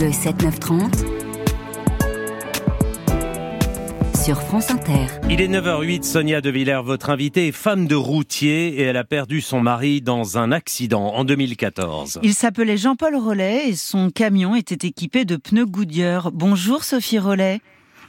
Le 7-9-30 sur France Inter. Il est 9h08, Sonia De Villers, votre invitée, est femme de routier et elle a perdu son mari dans un accident en 2014. Il s'appelait Jean-Paul Rollet et son camion était équipé de pneus Goodyear. Bonjour Sophie Rollet.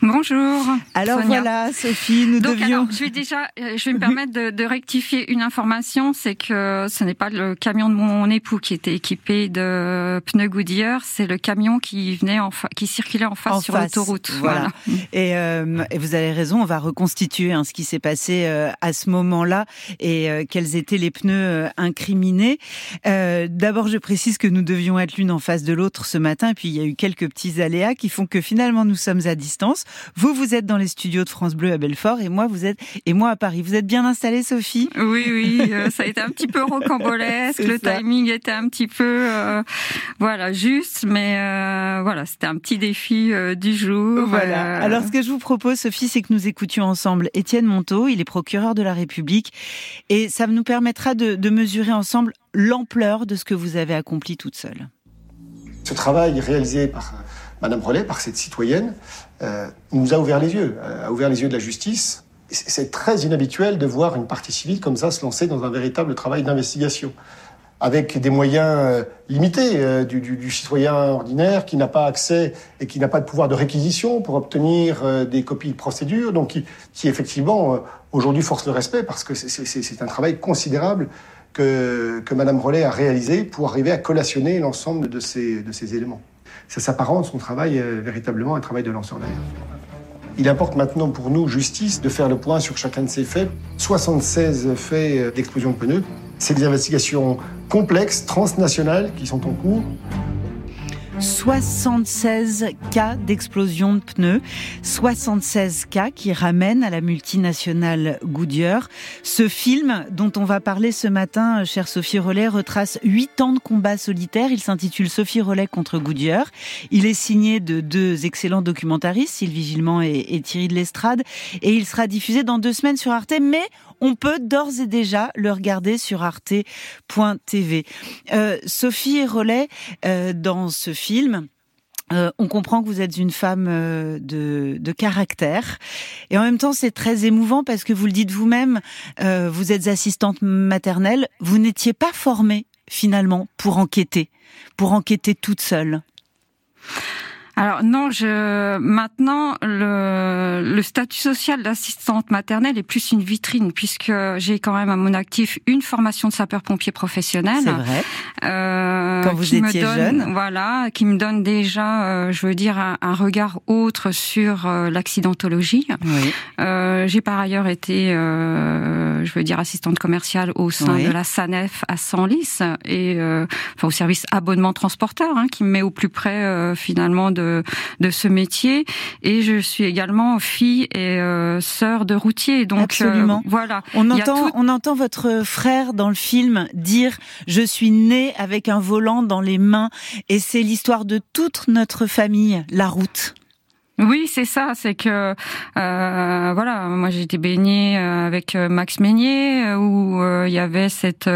Bonjour. Alors voilà, Sophie, nous Donc, devions. Alors, je vais déjà, euh, je vais me permettre de, de rectifier une information, c'est que ce n'est pas le camion de mon époux qui était équipé de pneus Goodyear, c'est le camion qui venait en fa... qui circulait en face En sur l'autoroute. Voilà. Et, euh, et vous avez raison, on va reconstituer hein, ce qui s'est passé euh, à ce moment-là et euh, quels étaient les pneus incriminés. D'abord, je précise que nous devions être l'une en face de l'autre ce matin, et puis il y a eu quelques petits aléas qui font que finalement nous sommes à distance. Vous, vous êtes dans les studios de France Bleu à Belfort, et moi, vous êtes et moi à Paris. Vous êtes bien installée, Sophie? Oui, oui, euh, ça a été un petit peu rocambolesque. Le ça. timing était un petit peu, euh, voilà, juste, mais euh, voilà, c'était un petit défi euh, du jour. Voilà. Euh, Alors, ce que je vous propose, Sophie, c'est que nous écoutions ensemble Étienne Monteau. Il est procureur de la République. Et ça nous permettra de, de mesurer ensemble l'ampleur de ce que vous avez accompli toute seule. Ce travail réalisé par Madame Rollet, par cette citoyenne, euh, nous a ouvert les yeux, euh, a ouvert les yeux de la justice. C'est très inhabituel de voir une partie civile comme ça se lancer dans un véritable travail d'investigation, avec des moyens euh, limités du, citoyen ordinaire qui n'a pas accès et qui n'a pas de pouvoir de réquisition pour obtenir des copies de procédure, donc qui, qui effectivement aujourd'hui force le respect parce que c'est- un travail considérable que, que Madame Rollet a réalisé pour arriver à collationner l'ensemble de ces éléments. Ça s'apparente, son travail, euh, véritablement un travail de lanceur d'alerte. Il importe maintenant pour nous, justice, de faire le point sur chacun de ces faits. 76 faits euh, d'explosion de pneus. C'est des investigations complexes, transnationales, qui sont en cours. 76 cas d'explosion de pneus, 76 cas qui ramènent à la multinationale Goodyear. Ce film dont on va parler ce matin, chère Sophie Rollet, retrace huit ans de combat solitaire. Il s'intitule Sophie Rollet contre Goodyear. Il est signé de deux excellents documentaristes, Sylvie Gillement et, et Thierry de l'Estrade, et il sera diffusé dans deux semaines sur Arte, mais on peut d'ores et déjà le regarder sur arte.tv. Euh, Sophie Rollet, euh, dans ce film, euh, on comprend que vous êtes une femme euh, de, de caractère. Et en même temps, c'est très émouvant parce que vous le dites vous-même, euh, vous êtes assistante maternelle, vous n'étiez pas formée finalement pour enquêter, pour enquêter toute seule. Alors non, je maintenant le, le statut social d'assistante maternelle est plus une vitrine puisque j'ai quand même à mon actif une formation de sapeur-pompier professionnel. C'est vrai. Euh, Quand vous qui me étiez donne- jeune. Voilà, qui me donne déjà, euh, je veux dire, un, un regard autre sur euh, l'accidentologie. Oui. Euh, j'ai par ailleurs été, euh, je veux dire, assistante commerciale au sein Oui. de la SANEF à Senlis et euh, enfin au service abonnement transporteur, hein, qui me met au plus près euh, finalement de de ce métier. Et je suis également fille et euh, sœur de routier, donc euh, Absolument. voilà. On entend, tout- on entend votre frère dans le film dire je suis né avec un volant dans les mains et c'est l'histoire de toute notre famille, la route. Oui, c'est ça. C'est que euh, voilà, moi j'ai été baignée euh, avec euh, Max Meignier euh, où euh, il y avait cette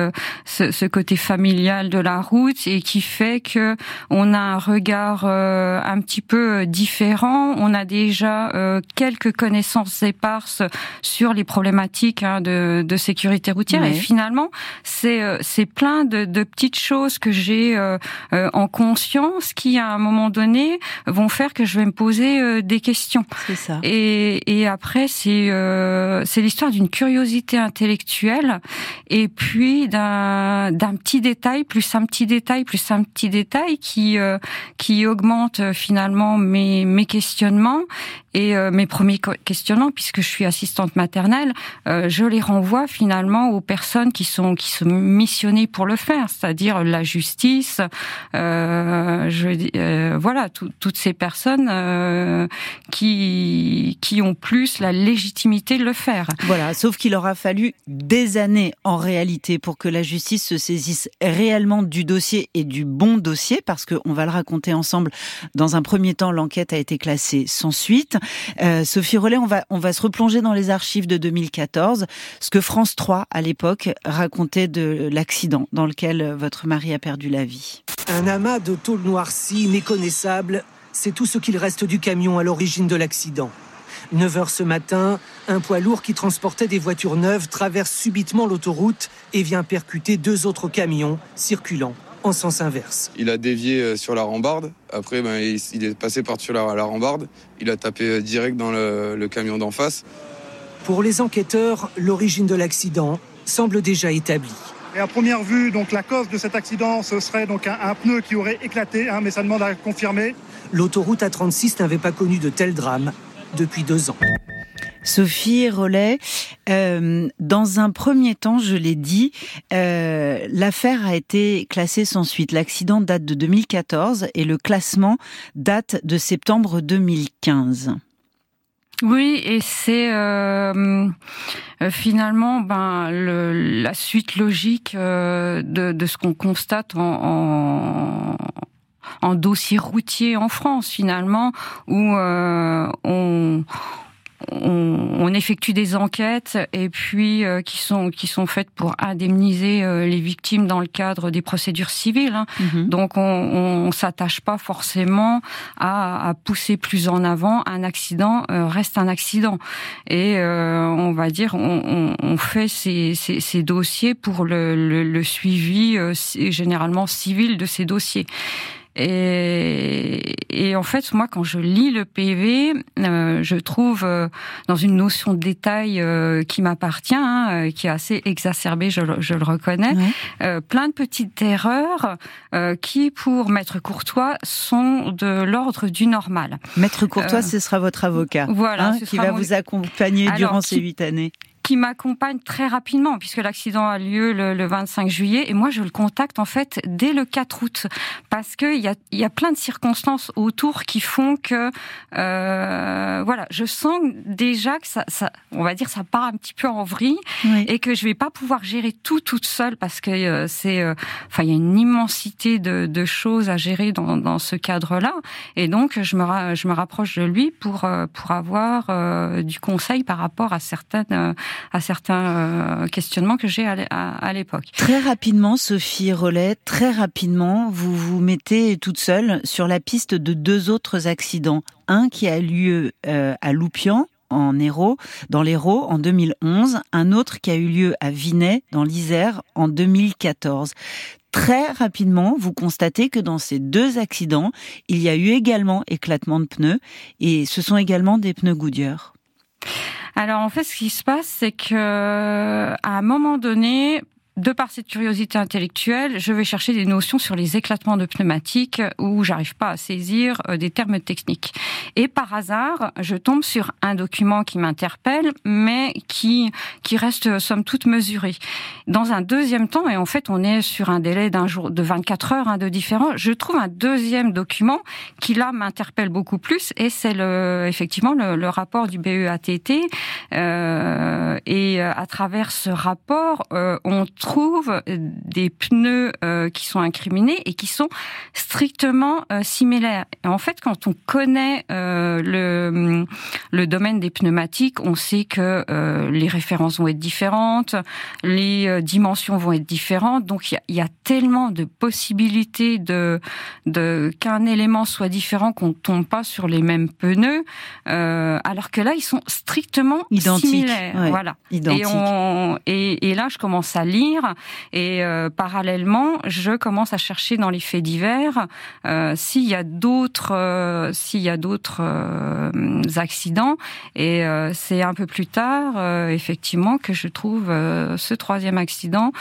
ce, ce côté familial de la route et qui fait que on a un regard euh, un petit peu différent. On a déjà euh, quelques connaissances éparses sur les problématiques hein, de, de sécurité routière et finalement c'est euh, c'est plein de, de petites choses que j'ai euh, euh, en conscience qui à un moment donné vont faire que je vais me poser euh, des questions. C'est ça. Et, et après, c'est euh, c'est l'histoire d'une curiosité intellectuelle et puis d'un d'un petit détail plus un petit détail plus un petit détail qui euh, qui augmente euh, finalement mes mes questionnements et euh, mes premiers questionnements puisque je suis assistante maternelle, euh, je les renvoie finalement aux personnes qui sont qui sont missionnées pour le faire, c'est-à-dire la justice, euh, je euh, voilà, tout- toutes ces personnes. Qui qui ont plus la légitimité de le faire. Voilà, sauf qu'il aura fallu des années en réalité pour que la justice se saisisse réellement du dossier et du bon dossier, parce qu'on va le raconter ensemble. Dans un premier temps, l'enquête a été classée sans suite. Euh, Sophie Rollet, on va, on va se replonger dans les archives de 2014, ce que France 3, à l'époque, racontait de l'accident dans lequel votre mari a perdu la vie. Un amas de tôle noircie méconnaissable, c'est tout ce qu'il reste du camion à l'origine de l'accident. 9 heures ce matin, un poids lourd qui transportait des voitures neuves traverse subitement l'autoroute et vient percuter deux autres camions circulant en sens inverse. Il a dévié euh, sur la rambarde. Après, ben, il est passé par-dessus la, rambarde. Il a tapé euh, direct dans le, camion d'en face. Pour les enquêteurs, l'origine de l'accident semble déjà établie. Et à première vue, donc la cause de cet accident, ce serait donc un, pneu qui aurait éclaté, hein, mais ça demande à confirmer. L'autoroute A36 n'avait pas connu de tel drame depuis deux ans. Sophie Rollet, euh, dans un premier temps, je l'ai dit, euh, l'affaire a été classée sans suite. L'accident date de 2014 et le classement date de septembre 2015. Oui, et c'est euh, finalement ben, la suite logique de, ce qu'on constate en, en, dossier routier en France finalement, où on on, effectue des enquêtes et puis euh, qui sont qui sont faites pour indemniser euh, les victimes dans le cadre des procédures civiles. Hein. Mhm. Donc on, on, s'attache pas forcément à, pousser plus en avant un accident euh, reste un accident et on va dire on, fait ces, ces, dossiers pour le, le, le suivi généralement civil de ces dossiers. Et, et, en fait, moi, quand je lis le PV, euh, je trouve euh, dans une notion de détail euh, qui m'appartient, hein, qui est assez exacerbée, je, je le reconnais, plein de petites erreurs qui, pour Maître Courtois, sont de l'ordre du normal. Maître Courtois, ce sera votre avocat, voilà, hein, qui va vous accompagner durant ces huit années qui m'accompagne très rapidement puisque l'accident a lieu le, 25 juillet. Et moi je le contacte en fait dès le 4 août. Parce que il y a, y a plein de circonstances autour qui font que euh, voilà je sens déjà que ça, ça, on va dire ça part un petit peu en vrille et que je vais pas pouvoir gérer tout toute seule parce que euh, c'est euh, enfin il y a une immensité de, de choses à gérer dans, dans ce cadre là et donc je me je me rapproche de lui pour euh, pour avoir du conseil par rapport à certaines à certains euh, questionnements que j'ai à, l'époque. Très rapidement, Sophie Rollet, très rapidement, vous vous mettez toute seule sur la piste de deux autres accidents. Un qui a lieu euh, à Loupian, en dans l'Hérault en 2011, un autre qui a eu lieu à Vinay, dans l'Isère, en 2014. Très rapidement, vous constatez que dans ces deux accidents, il y a eu également éclatement de pneus, et ce sont également des pneus Goodyear. Alors en fait, ce qui se passe, c'est que à un moment donné, de par cette curiosité intellectuelle, je vais chercher des notions sur les éclatements de pneumatiques où j'arrive pas à saisir euh, des termes techniques. Et par hasard, je tombe sur un document qui m'interpelle, mais qui qui reste somme toute mesuré. Dans un deuxième temps, et en fait, on est sur un délai d'un jour, de 24 heures hein, de différent, je trouve un deuxième document qui là m'interpelle beaucoup plus, et c'est le effectivement le, le, rapport du BEATT. Euh, et euh, à travers ce rapport, euh, on trouve euh, des pneus euh, qui sont incriminés et qui sont strictement euh, similaires. Et en fait, quand on connaît le, le domaine des pneumatiques, on sait que les références vont être différentes, les dimensions vont être différentes. Donc, il y a, y a, tellement de possibilités de, de qu'un élément soit différent qu'on tombe pas sur les mêmes pneus, alors que là, ils sont strictement Identiques, similaires. voilà. Identiques. Et, on, et, et là, je commence à lire et euh, parallèlement, je commence à chercher dans les faits divers euh, s'il y a d'autres euh, s'il y a d'autres accidents. Et c'est un peu plus tard, effectivement, que je trouve ce troisième accident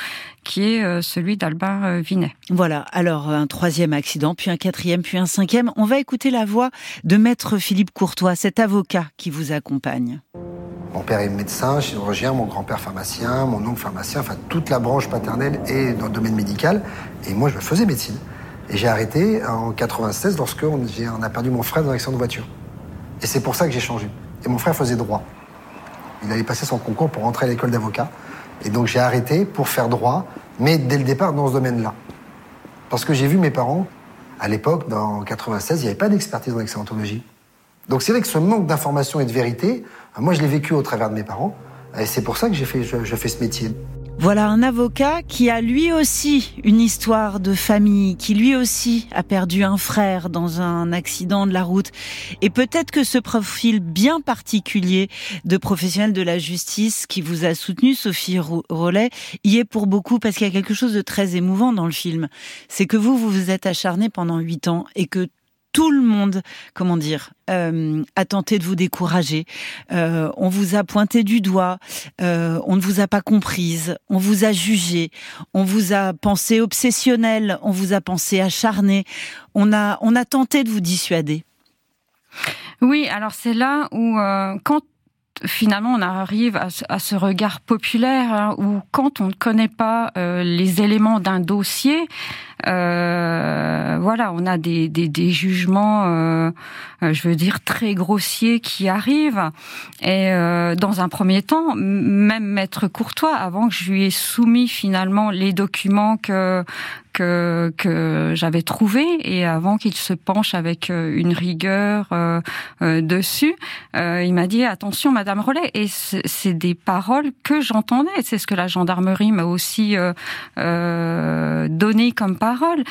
qui est celui d'Albin Vinet. Voilà. Alors un troisième accident, puis un quatrième, puis un cinquième. On va écouter la voix de maître Philippe Courtois, cet avocat qui vous accompagne. Mon père est médecin, chirurgien, mon grand-père pharmacien, mon oncle pharmacien, enfin toute la branche paternelle est dans le domaine médical. Et moi, je faisais médecine. Et j'ai arrêté en 96 lorsque on, a perdu mon frère dans un accident de voiture. Et c'est pour ça que j'ai changé. Et mon frère faisait droit. Il allait passer son concours pour rentrer à l'école d'avocat. Et donc j'ai arrêté pour faire droit, mais dès le départ dans ce domaine-là. Parce que j'ai vu mes parents, à l'époque, dans 96, il n'y avait pas d'expertise en excellentologie. Donc c'est vrai que ce manque d'information et de vérité, moi je l'ai vécu au travers de mes parents, et c'est pour ça que j'ai fait, ce métier. Voilà un avocat qui a lui aussi une histoire de famille, qui lui aussi a perdu un frère dans un accident de la route. Et peut-être que ce profil bien particulier de professionnel de la justice qui vous a soutenu, Sophie Rollet, y est pour beaucoup parce qu'il y a quelque chose de très émouvant dans le film. C'est que vous, vous vous êtes acharné pendant huit ans et que tout le monde, comment dire, euh, a tenté de vous décourager. Euh, on vous a pointé du doigt, euh, on ne vous a pas comprise, on vous a jugé, on vous a pensé obsessionnel, on vous a pensé acharné. On a, on a tenté de vous dissuader. Oui, alors c'est là où quand finalement on arrive à, ce regard populaire hein, où quand on ne connaît pas les éléments d'un dossier, euh, voilà, on a des, des, des jugements, euh, euh, je veux dire, très grossiers qui arrivent. Et euh, dans un premier temps, même Maître Courtois, avant que je lui ai soumis finalement les documents que que, que j'avais trouvés et avant qu'il se penche avec euh, une rigueur euh, dessus, il m'a dit attention, Madame Rollet. Et c'est des paroles que j'entendais. C'est ce que la gendarmerie m'a aussi donné comme parole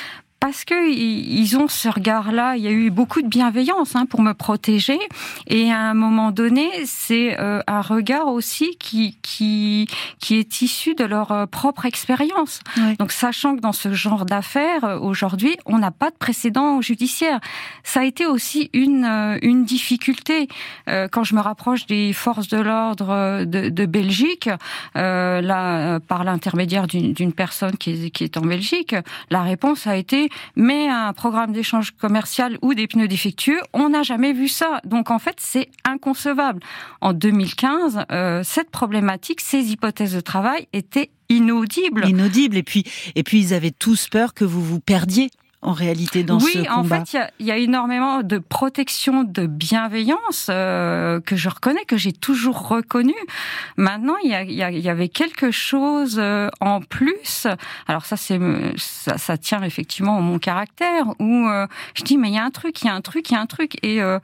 parce que ils ont ce regard-là. Il y a eu beaucoup de bienveillance hein, pour me protéger, et à un moment donné, c'est euh, un regard aussi qui qui qui est issu de leur euh, propre expérience. Donc, sachant que dans ce genre d'affaires euh, aujourd'hui, on n'a pas de précédent judiciaire, ça a été aussi une une difficulté quand je me rapproche des forces de l'ordre de, de, Belgique, là par l'intermédiaire d'une personne qui est, qui est en Belgique, la réponse a été mais un programme d'échange commercial ou des pneus défectueux, on n'a jamais vu ça. Donc en fait, c'est inconcevable. En 2015, euh, cette problématique, ces hypothèses de travail étaient inaudibles. Inaudibles. Et puis, et puis ils avaient tous peur que vous vous perdiez en réalité dans ce combat Oui, en fait, il y, a, énormément de protection, de bienveillance euh, que je reconnais, que j'ai toujours reconnu. Maintenant, il y, y, avait quelque chose euh, en plus. Alors ça, c'est ça, ça, tient effectivement à mon caractère où euh, je dis mais il y a un truc, il y a un truc, il y a un truc. Et euh,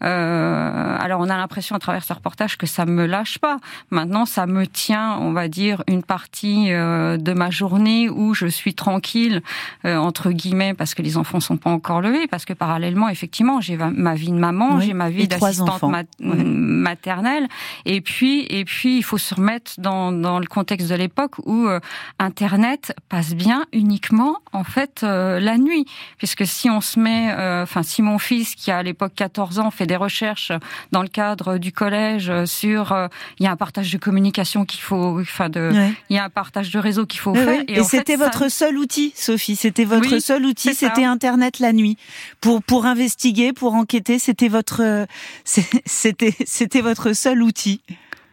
alors on a l'impression à travers ce reportage que ça me lâche pas. Maintenant, ça me tient, on va dire, une partie de ma journée où je suis tranquille entre guillemets parce que les enfants sont pas encore levés, parce que parallèlement, effectivement, j'ai ma vie de maman, j'ai ma vie d'assistante maternelle, et puis et puis il faut se remettre dans, dans le contexte de l'époque où euh, Internet passe bien uniquement en fait euh, la nuit, puisque si on se met, euh, enfin si mon fils qui a à l'époque 14 ans fait des recherches dans le cadre du collège sur, il y a un partage de communication qu'il faut, enfin de, il y a un partage de réseau qu'il faut faire. Et, c'était votre seul outil, Sophie, c'était votre seul outil c'était Internet la nuit pour pour investiguer, pour enquêter. C'était votre c'était c'était votre seul outil.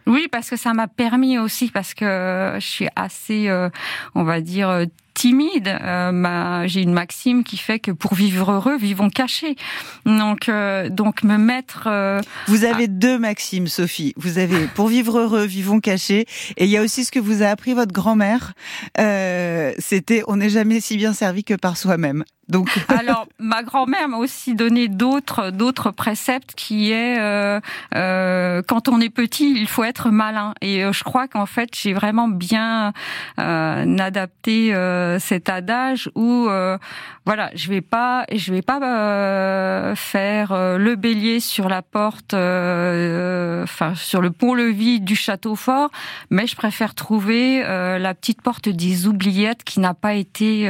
Oui, parce que ça m'a permis aussi, parce que je suis assez, euh, on va dire, timide. Euh, j'ai une maxime qui fait que pour vivre heureux, vivons cachés. Donc, euh, donc me mettre. Euh, vous avez deux maximes, Sophie. Vous avez pour vivre heureux, vivons cachés. Et il y a aussi ce que vous a appris votre grand-mère. C'était on n'est jamais si bien servi que par soi-même. Donc... Alors, ma grand-mère m'a aussi donné d'autres d'autres préceptes qui est quand on est petit, il faut être malin. Et je crois qu'en fait, j'ai vraiment bien adapté euh, cet adage où euh, voilà, je vais pas je vais pas euh, faire le bélier sur la porte enfin sur le pont-levis du château fort, mais je préfère trouver la petite porte des oubliettes qui n'a pas été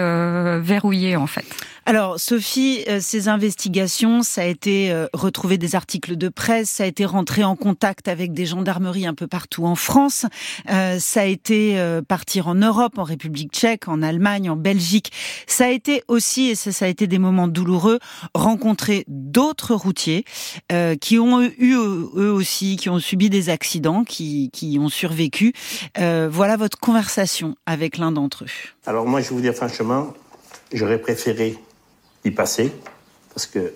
verrouillée en fait. Alors Sophie, ces investigations, ça a été retrouver des articles de presse, ça a été rentrer en contact avec des gendarmeries un peu partout en France, ça a été partir en Europe, en République tchèque, en Allemagne en Belgique. Ça a été aussi, et ça, a été des moments douloureux, rencontrer d'autres routiers euh, qui ont eu eux aussi, qui ont subi des accidents, qui, qui ont survécu. Euh, voilà votre conversation avec l'un d'entre eux. Alors moi, je vais vous dire franchement, j'aurais préféré y passer parce que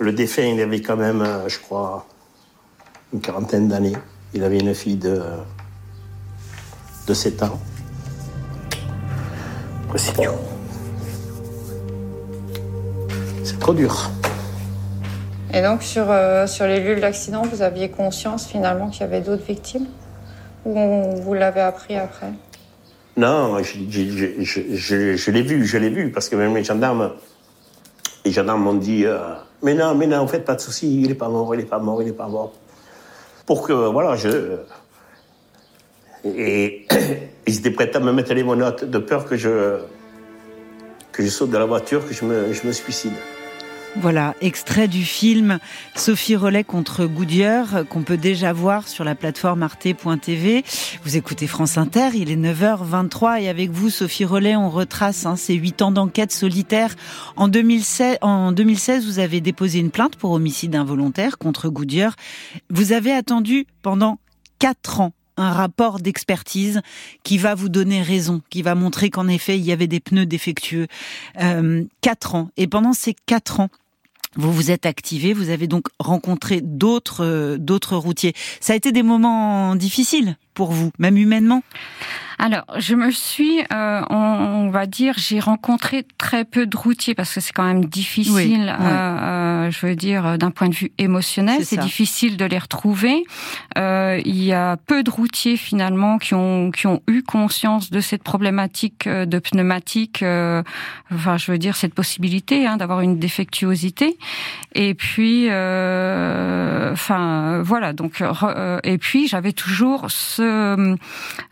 Le défunt, il avait quand même, euh, je crois, une quarantaine d'années. Il avait une fille de, de 7 ans. C'est dur. C'est trop dur. Et donc, sur, euh, sur les lieux de l'accident, vous aviez conscience finalement qu'il y avait d'autres victimes? Ou on- vous l'avez appris après? Non, je, l'ai vu, je l'ai vu, parce que même les gendarmes, les gendarmes m'ont dit, euh, mais non, mais non, en fait, pas de souci, il est pas mort, il est pas mort, il est pas mort. Pour que, voilà, je... Et ils étaient prêts à me mettre les menottes de peur que je, que je saute de la voiture, que je me, je me suicide. Voilà, extrait du film Sophie Rollet contre Goodyear qu'on peut déjà voir sur la plateforme arte.tv. Vous écoutez France Inter, il est 9h23 et avec vous Sophie Rollet, on retrace hein, ces huit ans d'enquête solitaire. En 2016, en 2016, vous avez déposé une plainte pour homicide involontaire contre Goodyear. Vous avez attendu pendant quatre ans un rapport d'expertise qui va vous donner raison, qui va montrer qu'en effet il y avait des pneus défectueux. Euh, quatre ans. Et pendant ces quatre ans, vous vous êtes activé, vous avez donc rencontré d'autres euh, d'autres routiers. Ça a été des moments difficiles pour vous, même humainement? Alors, je me suis, euh, on, on va dire, j'ai rencontré très peu de routiers parce que c'est quand même difficile, Oui, euh, euh, je veux dire, euh, d'un point de vue émotionnel, C'est difficile de les retrouver. Euh, il y a peu de routiers finalement qui ont qui ont eu conscience de cette problématique de pneumatique. euh, enfin, je veux dire cette possibilité hein, d'avoir une défectuosité. Et puis, euh, enfin, voilà. Donc, re- euh, et puis, j'avais toujours ce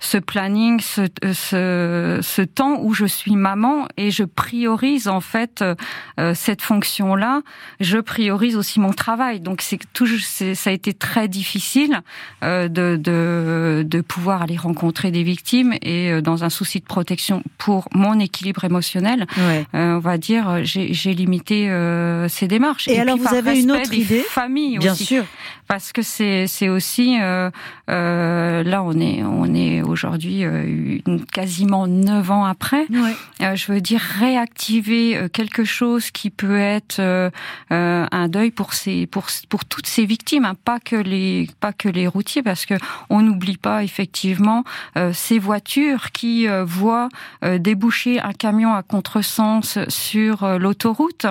ce planning, ce, ce, ce temps où je suis maman et je priorise en fait euh, cette fonction-là. Je priorise aussi mon travail. Donc c'est toujours, ça a été très difficile euh, de, de de pouvoir aller rencontrer des victimes et euh, dans un souci de protection pour mon équilibre émotionnel, Ouais. euh, on va dire, j'ai j'ai limité euh, ces démarches. Et alors, puis, vous avez une autre idée familles Bien aussi sûr. parce que c'est c'est aussi euh, euh, là on est on est aujourd'hui euh, quasiment neuf ans après. Ouais. Euh, je veux dire réactiver euh, quelque chose qui peut être euh, euh, un deuil pour ces pour pour toutes ces victimes, hein, pas que les pas que les routiers, parce que on n'oublie pas effectivement euh, ces voitures qui euh, voient euh, déboucher un camion à contresens sur l'autoroute.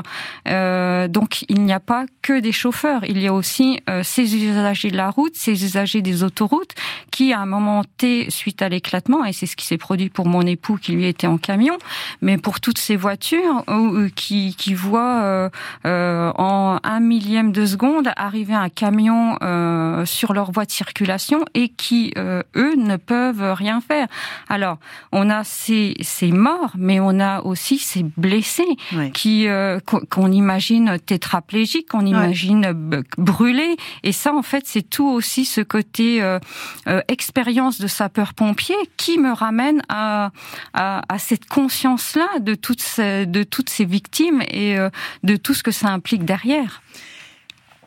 Euh, donc il n'y a pas que des chauffeurs, il y a aussi euh, ces usagers de la route, ces usagers des autoroutes qui à un moment T suite à l'éclatement et c'est ce qui s'est produit pour mon époux qui lui était en camion, mais pour toutes ces voitures euh, qui qui voient euh, euh, en un millième de seconde arriver un camion euh, sur leur voie de circulation et qui euh, eux ne peuvent rien faire. Alors on a ces ces morts, mais on a aussi ces blessés Ouais. qui euh, qu'on imagine tétraplégiques, qu'on imagine b- brûlés. Et ça, en fait, c'est tout aussi ce côté euh, euh, expérience de sapeur-pompier qui me ramène à, à, à cette conscience-là de toutes ces, de toutes ces victimes et euh, de tout ce que ça implique derrière.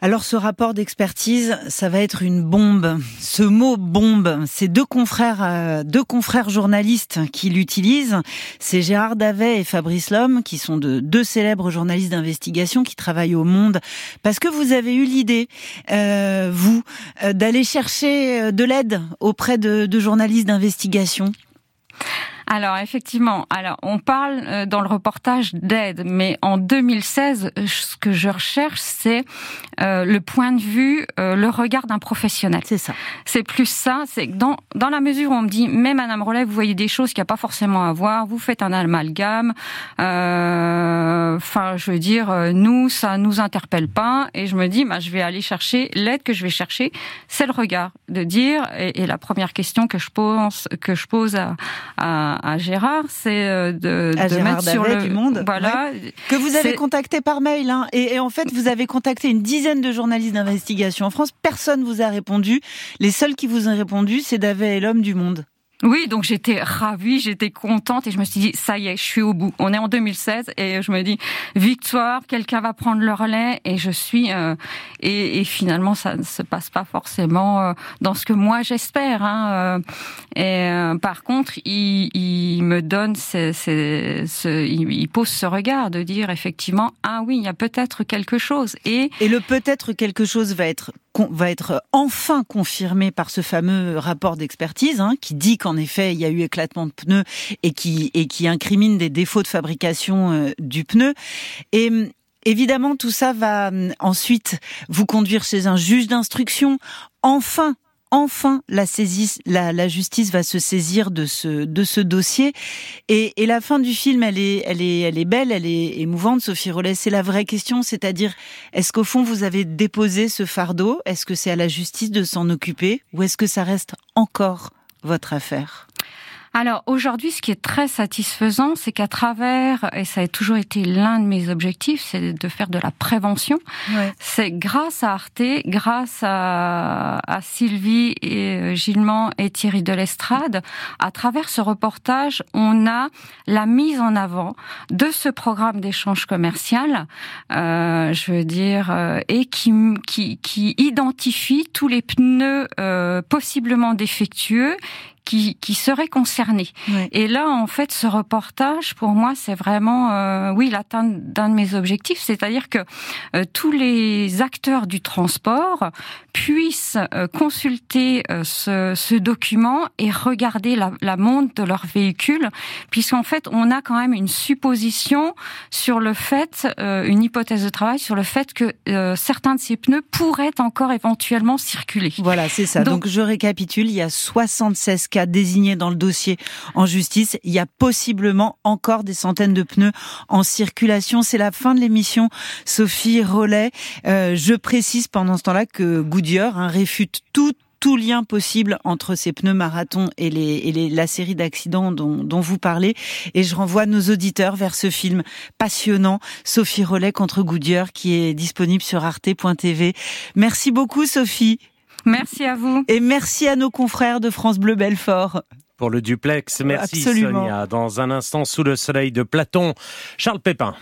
Alors ce rapport d'expertise, ça va être une bombe. Ce mot bombe, c'est deux confrères, euh, deux confrères journalistes qui l'utilisent. C'est Gérard Davet et Fabrice Lhomme, qui sont de deux célèbres journalistes d'investigation qui travaillent au Monde, parce que vous avez eu l'idée, euh, vous, euh, d'aller chercher de l'aide auprès de journalistes d'investigation? Alors effectivement, alors on parle euh, dans le reportage d'aide, mais en 2016, euh, ce que je recherche, c'est euh, le point de vue, euh, le regard d'un professionnel. C'est ça. C'est plus ça, c'est que dans dans la mesure où on me dit, mais Madame Rollet, vous voyez des choses qu'il n'y a pas forcément à voir, vous faites un amalgame. euh, Enfin, je veux dire, euh, nous, ça nous interpelle pas, et je me dis, bah, je vais aller chercher l'aide que je vais chercher, c'est le regard de dire. Et, et la première question que je pense, que je pose à, à, à Gérard, c'est euh, de, À de Gérard mettre sur le du Monde, voilà, que vous avez contacté par mail. Hein. Et, et en fait, vous avez contacté une dizaine de journalistes d'investigation en France. Personne vous a répondu. Les seuls qui vous ont répondu, c'est Davet et l'homme du Monde. Oui, donc j'étais ravie, j'étais contente et je me suis dit ça y est, je suis au bout. On est en 2016 et je me dis victoire, quelqu'un va prendre le relais et je suis euh, et, et, finalement ça ne se passe pas forcément euh, dans ce que moi j'espère. Hein, euh, et par contre, il, il me donne, ce, il pose ce regard de dire effectivement ah oui, il y a peut-être quelque chose et et le peut-être quelque chose va être va être enfin confirmé par ce fameux rapport d'expertise hein, qui dit qu'en effet il y a eu éclatement de pneus et qui et qui incrimine des défauts de fabrication euh, du pneu et hum, Évidemment, tout ça va hum, ensuite vous conduire chez un juge d'instruction. Enfin, enfin la, la, la, justice va se saisir de ce, de ce dossier. Et, et, la fin du film, elle est, elle, est, elle est belle, elle est émouvante, Sophie Rollet. C'est la vraie question, c'est-à-dire, est-ce qu'au fond, vous avez déposé ce fardeau? Est-ce que c'est à la justice de s'en occuper? Ou est-ce que ça reste encore votre affaire? Alors aujourd'hui, ce qui est très satisfaisant, c'est qu'à travers, et ça a toujours été l'un de mes objectifs, c'est de faire de la prévention. C'est grâce à Arte, grâce à, à Sylvie et euh, Gillement et Thierry Delestrade, à travers ce reportage, on a la mise en avant de ce programme d'échange commercial, euh, je veux dire, euh, et qui, qui, qui identifie tous les pneus euh, possiblement défectueux qui, qui seraient concernés. Et là, en fait, ce reportage, pour moi, c'est vraiment, euh, oui, l'atteinte d'un de mes objectifs, c'est-à-dire que euh, tous les acteurs du transport puissent euh, consulter euh, ce, ce, document et regarder la, la montre de leur véhicule, puisqu'en fait, on a quand même une supposition sur le fait, une hypothèse de travail sur le fait que certains de ces pneus pourraient encore éventuellement circuler. Voilà, c'est ça. Donc, Donc je récapitule, il y a 76 cas désignés dans le dossier en justice. Il y a possiblement encore des centaines de pneus en circulation. C'est la fin de l'émission. Sophie Rollet, euh, je précise pendant ce temps-là que Goodyear hein, réfute tout tout lien possible entre ces pneus marathon et, les, et les, la série d'accidents dont, dont, vous parlez. Et je renvoie nos auditeurs vers ce film passionnant, Sophie Rollet contre Goodyear, qui est disponible sur arte.tv. Merci beaucoup, Sophie. Merci à vous. Et merci à nos confrères de France Bleu Belfort. Pour le duplex, merci Absolument. Sonia. Dans un instant, sous le soleil de Platon, Charles Pépin.